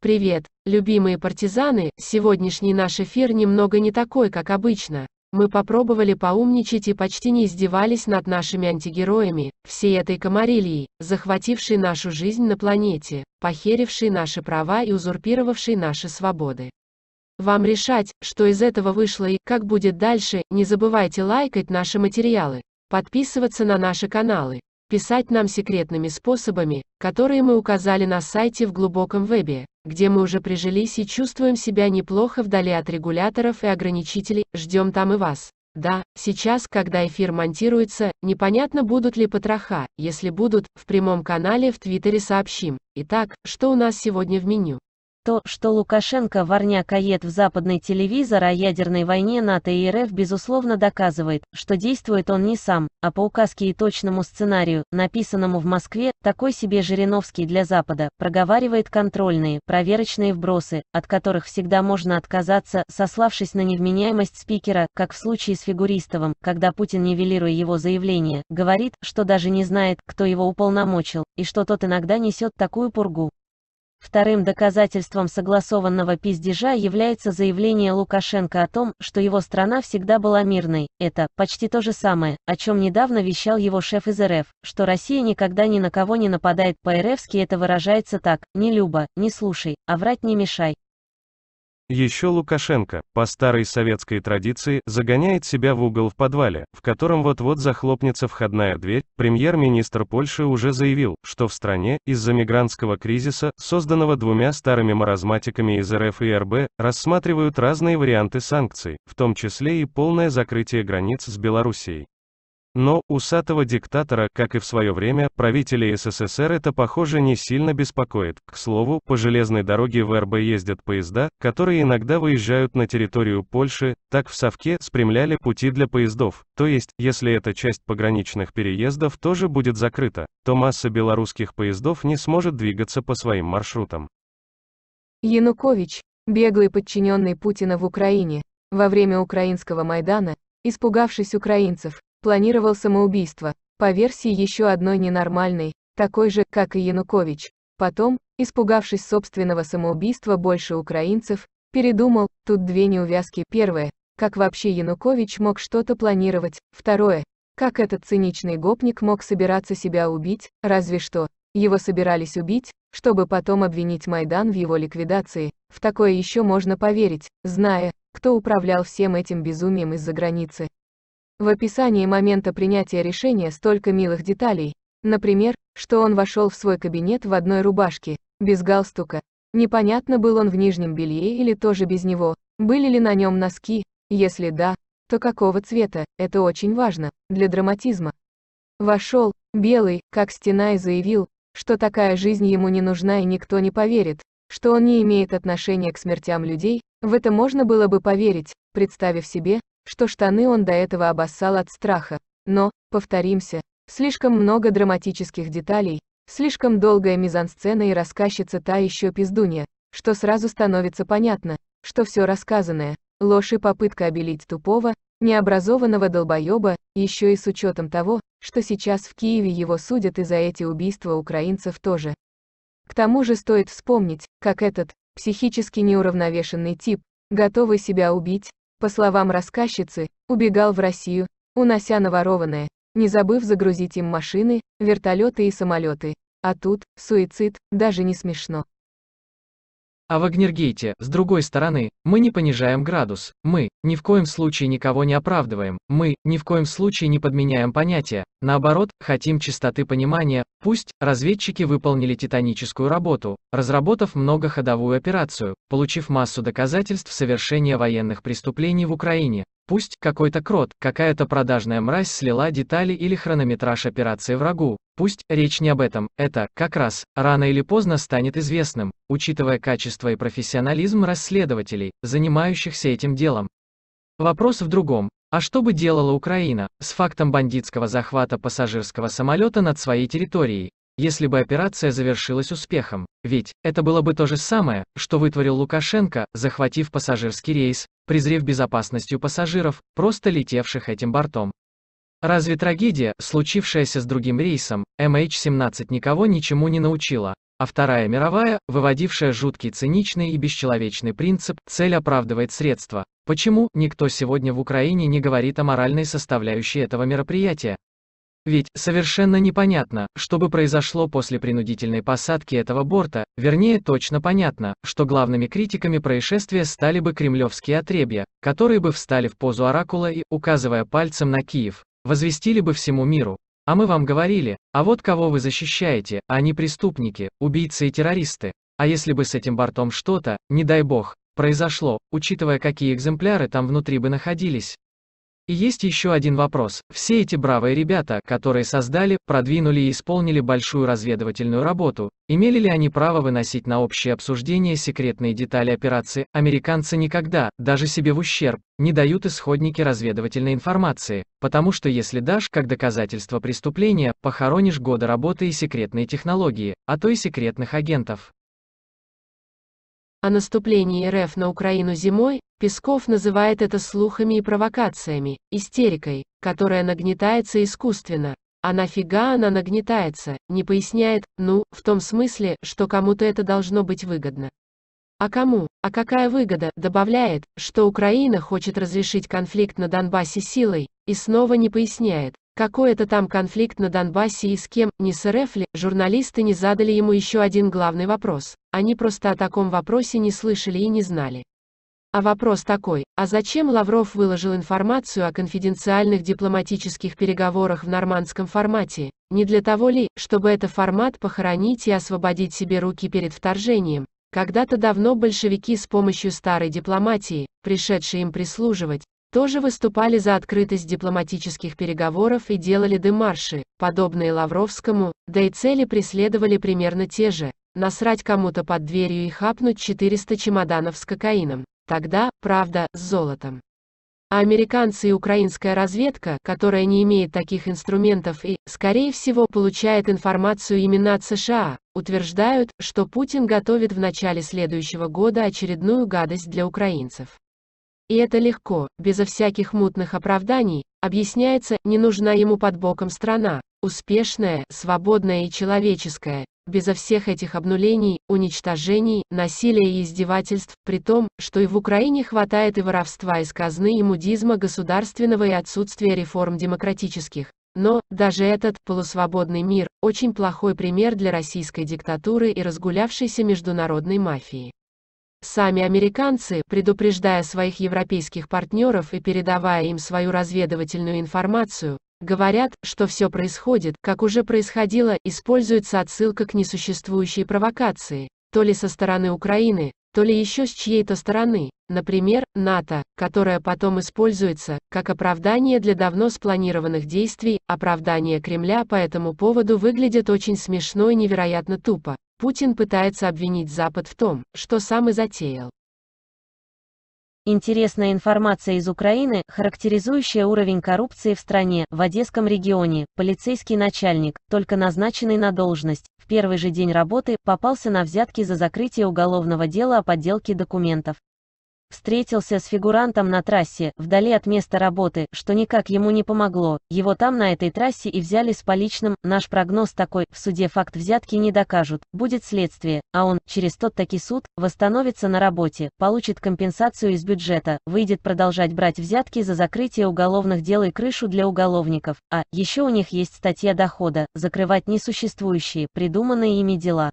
Привет, любимые партизаны, сегодняшний наш эфир немного не такой, как обычно. Мы попробовали поумничать и почти не издевались над нашими антигероями, всей этой комарильей, захватившей нашу жизнь на планете, похерившей наши права и узурпировавшей наши свободы. Вам решать, что из этого вышло и как будет дальше, не забывайте лайкать наши материалы, подписываться на наши каналы, писать нам секретными способами, которые мы указали на сайте в глубоком вебе, где мы уже прижились и чувствуем себя неплохо вдали от регуляторов и ограничителей, ждем там и вас. Да, сейчас, когда эфир монтируется, непонятно будут ли потроха, если будут, в прямом канале в Твиттере сообщим. Итак, что у нас сегодня в меню? То, что Лукашенко ворня кает в западный телевизор о ядерной войне НАТО и РФ безусловно доказывает, что действует он не сам, а по указке и точному сценарию, написанному в Москве, такой себе Жириновский для Запада, проговаривает контрольные, проверочные вбросы, от которых всегда можно отказаться, сославшись на невменяемость спикера, как в случае с Фигуристовым, когда Путин, нивелируя его заявление, говорит, что даже не знает, кто его уполномочил, и что тот иногда несет такую пургу. Вторым доказательством согласованного пиздежа является заявление Лукашенко о том, что его страна всегда была мирной. Это почти то же самое, о чем недавно вещал его шеф из РФ, что Россия никогда ни на кого не нападает по-РФски это выражается так, не люба, не слушай, а врать не мешай. Еще Лукашенко, по старой советской традиции, загоняет себя в угол в подвале, в котором вот-вот захлопнется входная дверь. Премьер-министр Польши уже заявил, что в стране, из-за мигрантского кризиса, созданного двумя старыми маразматиками из РФ и РБ, рассматривают разные варианты санкций, в том числе и полное закрытие границ с Белоруссией. Но, усатого диктатора, как и в свое время, правителей СССР это похоже не сильно беспокоит. К слову, по железной дороге в РБ ездят поезда, которые иногда выезжают на территорию Польши, так в Совке спрямляли пути для поездов, то есть, если эта часть пограничных переездов тоже будет закрыта, то масса белорусских поездов не сможет двигаться по своим маршрутам. Янукович, беглый подчиненный Путина в Украине, во время украинского Майдана, испугавшись украинцев, планировал самоубийство, по версии еще одной ненормальной, такой же, как и Янукович. Потом, испугавшись собственного самоубийства больше украинцев, передумал, тут две неувязки. Первое, как вообще Янукович мог что-то планировать. Второе, как этот циничный гопник мог собираться себя убить, разве что. Его собирались убить, чтобы потом обвинить Майдан в его ликвидации. В такое еще можно поверить, зная, кто управлял всем этим безумием из-за границы. В описании момента принятия решения столько милых деталей. Например, что он вошел в свой кабинет в одной рубашке, без галстука. Непонятно, был он в нижнем белье или тоже без него, были ли на нем носки, если да, то какого цвета, это очень важно, для драматизма. Вошел, белый, как стена и заявил, что такая жизнь ему не нужна и никто не поверит, что он не имеет отношения к смертям людей, в это можно было бы поверить, представив себе, что штаны он до этого обоссал от страха. Но, повторимся, слишком много драматических деталей, слишком долгая мизансцена и рассказчица та еще пиздунья, что сразу становится понятно, что все рассказанное, ложь и попытка обелить тупого, необразованного долбоеба, еще и с учетом того, что сейчас в Киеве его судят и за эти убийства украинцев тоже. К тому же стоит вспомнить, как этот, психически неуравновешенный тип, готовый себя убить, по словам рассказчицы, убегал в Россию, унося наворованное, не забыв загрузить им машины, вертолеты и самолеты. А тут, суицид, даже не смешно. А в Агнергейте, с другой стороны, мы не понижаем градус, мы ни в коем случае никого не оправдываем, мы ни в коем случае не подменяем понятия, наоборот, хотим чистоты понимания, пусть разведчики выполнили титаническую работу, разработав многоходовую операцию, получив массу доказательств совершения военных преступлений в Украине, Пусть какой-то крот, какая-то продажная мразь слила детали или хронометраж операции врагу, пусть речь не об этом, это, как раз, рано или поздно станет известным, учитывая качество и профессионализм расследователей, занимающихся этим делом. Вопрос в другом. А что бы делала Украина с фактом бандитского захвата пассажирского самолета над своей территорией, если бы операция завершилась успехом? Ведь это было бы то же самое, что вытворил Лукашенко, захватив пассажирский рейс, презрев безопасностью пассажиров, просто летевших этим бортом. Разве трагедия, случившаяся с другим рейсом, MH17 никого ничему не научила? а Вторая мировая, выводившая жуткий циничный и бесчеловечный принцип «цель оправдывает средства». Почему никто сегодня в Украине не говорит о моральной составляющей этого мероприятия? Ведь совершенно непонятно, что бы произошло после принудительной посадки этого борта, вернее точно понятно, что главными критиками происшествия стали бы кремлевские отребья, которые бы встали в позу оракула и, указывая пальцем на Киев, возвестили бы всему миру. А мы вам говорили, а вот кого вы защищаете, а не преступники, убийцы и террористы. А если бы с этим бортом что-то, не дай бог, произошло, учитывая какие экземпляры там внутри бы находились, и есть еще один вопрос. Все эти бравые ребята, которые создали, продвинули и исполнили большую разведывательную работу, имели ли они право выносить на общее обсуждение секретные детали операции, американцы никогда, даже себе в ущерб, не дают исходники разведывательной информации, потому что если дашь как доказательство преступления, похоронишь годы работы и секретные технологии, а то и секретных агентов. О наступлении РФ на Украину зимой, Песков называет это слухами и провокациями, истерикой, которая нагнетается искусственно. А нафига она нагнетается, не поясняет, ну, в том смысле, что кому-то это должно быть выгодно. А кому? А какая выгода? Добавляет, что Украина хочет разрешить конфликт на Донбассе силой, и снова не поясняет, какой это там конфликт на Донбассе и с кем, не с РФ ли, журналисты не задали ему еще один главный вопрос. Они просто о таком вопросе не слышали и не знали. А вопрос такой, а зачем Лавров выложил информацию о конфиденциальных дипломатических переговорах в нормандском формате? Не для того ли, чтобы этот формат похоронить и освободить себе руки перед вторжением? Когда-то давно большевики с помощью старой дипломатии, пришедшие им прислуживать, тоже выступали за открытость дипломатических переговоров и делали демарши, подобные Лавровскому, да и цели преследовали примерно те же – насрать кому-то под дверью и хапнуть 400 чемоданов с кокаином. Тогда, правда, с золотом. А американцы и украинская разведка, которая не имеет таких инструментов и, скорее всего, получает информацию именно от США, утверждают, что Путин готовит в начале следующего года очередную гадость для украинцев. И это легко, безо всяких мутных оправданий, объясняется, не нужна ему под боком страна, успешная, свободная и человеческая, безо всех этих обнулений, уничтожений, насилия и издевательств, при том, что и в Украине хватает и воровства из казны и мудизма государственного и отсутствия реформ демократических. Но, даже этот полусвободный мир, очень плохой пример для российской диктатуры и разгулявшейся международной мафии. Сами американцы, предупреждая своих европейских партнеров и передавая им свою разведывательную информацию, говорят, что все происходит, как уже происходило, используется отсылка к несуществующей провокации, то ли со стороны Украины, то ли еще с чьей-то стороны, например, НАТО, которая потом используется, как оправдание для давно спланированных действий, оправдание Кремля по этому поводу выглядит очень смешно и невероятно тупо. Путин пытается обвинить Запад в том, что сам и затеял. Интересная информация из Украины, характеризующая уровень коррупции в стране, в Одесском регионе. Полицейский начальник, только назначенный на должность, в первый же день работы, попался на взятки за закрытие уголовного дела о подделке документов. Встретился с фигурантом на трассе, вдали от места работы, что никак ему не помогло. Его там на этой трассе и взяли с поличным. Наш прогноз такой, в суде факт взятки не докажут, будет следствие, а он, через тот таки суд, восстановится на работе, получит компенсацию из бюджета, выйдет продолжать брать взятки за закрытие уголовных дел и крышу для уголовников. А, еще у них есть статья дохода, закрывать несуществующие, придуманные ими дела.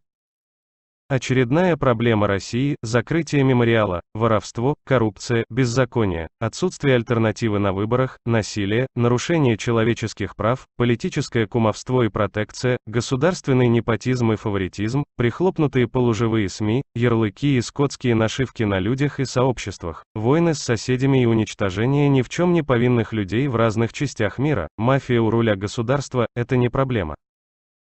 Очередная проблема России – закрытие мемориала, воровство, коррупция, беззаконие, отсутствие альтернативы на выборах, насилие, нарушение человеческих прав, политическое кумовство и протекция, государственный непотизм и фаворитизм, прихлопнутые полуживые СМИ, ярлыки и скотские нашивки на людях и сообществах, войны с соседями и уничтожение ни в чем не повинных людей в разных частях мира, мафия у руля государства – это не проблема.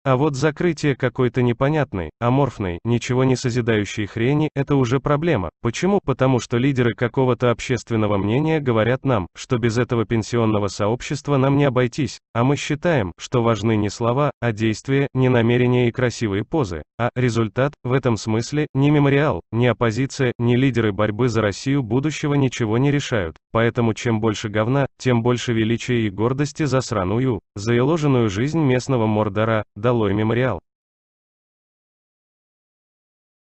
А вот закрытие какой-то непонятной, аморфной, ничего не созидающей хрени – это уже проблема. Почему? Потому что лидеры какого-то общественного мнения говорят нам, что без этого пенсионного сообщества нам не обойтись, а мы считаем, что важны не слова, а действия, не намерения и красивые позы, а результат, в этом смысле, ни мемориал, ни оппозиция, ни лидеры борьбы за Россию будущего ничего не решают. Поэтому чем больше говна, тем больше величия и гордости за сраную, заеложенную жизнь местного Мордора, долой мемориал.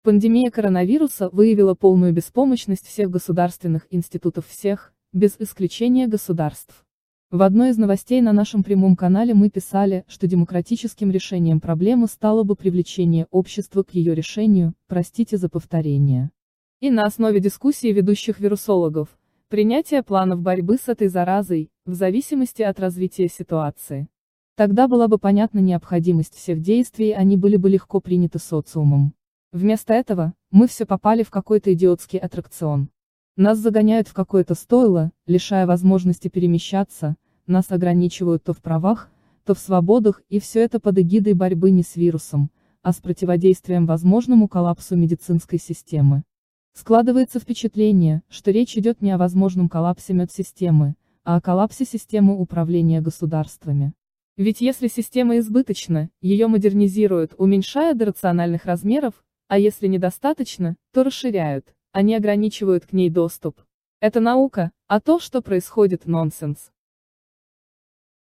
Пандемия коронавируса выявила полную беспомощность всех государственных институтов всех, без исключения государств. В одной из новостей на нашем прямом канале мы писали, что демократическим решением проблемы стало бы привлечение общества к ее решению, простите за повторение. И на основе дискуссии ведущих вирусологов, принятие планов борьбы с этой заразой, в зависимости от развития ситуации. Тогда была бы понятна необходимость всех действий, они были бы легко приняты социумом. Вместо этого, мы все попали в какой-то идиотский аттракцион. Нас загоняют в какое-то стойло, лишая возможности перемещаться, нас ограничивают то в правах, то в свободах, и все это под эгидой борьбы не с вирусом, а с противодействием возможному коллапсу медицинской системы. Складывается впечатление, что речь идет не о возможном коллапсе медсистемы, а о коллапсе системы управления государствами. Ведь если система избыточна, ее модернизируют, уменьшая до рациональных размеров, а если недостаточно, то расширяют, они ограничивают к ней доступ. Это наука, а то, что происходит, нонсенс.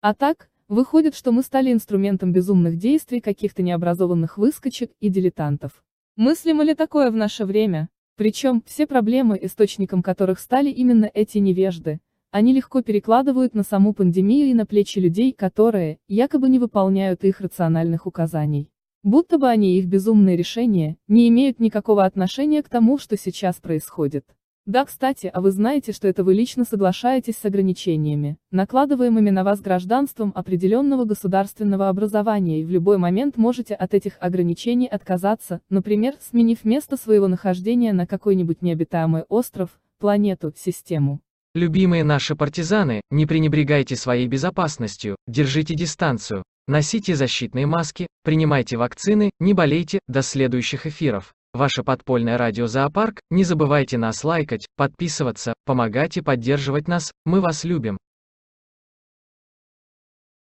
А так, выходит, что мы стали инструментом безумных действий каких-то необразованных выскочек и дилетантов. Мыслимо ли такое в наше время? Причем, все проблемы, источником которых стали именно эти невежды, они легко перекладывают на саму пандемию и на плечи людей, которые, якобы не выполняют их рациональных указаний. Будто бы они их безумные решения, не имеют никакого отношения к тому, что сейчас происходит. Да, кстати, а вы знаете, что это вы лично соглашаетесь с ограничениями, накладываемыми на вас гражданством определенного государственного образования и в любой момент можете от этих ограничений отказаться, например, сменив место своего нахождения на какой-нибудь необитаемый остров, планету, систему. Любимые наши партизаны, не пренебрегайте своей безопасностью, держите дистанцию, носите защитные маски, принимайте вакцины, не болейте, до следующих эфиров. Ваше подпольное радио Зоопарк, не забывайте нас лайкать, подписываться, помогать и поддерживать нас, мы вас любим.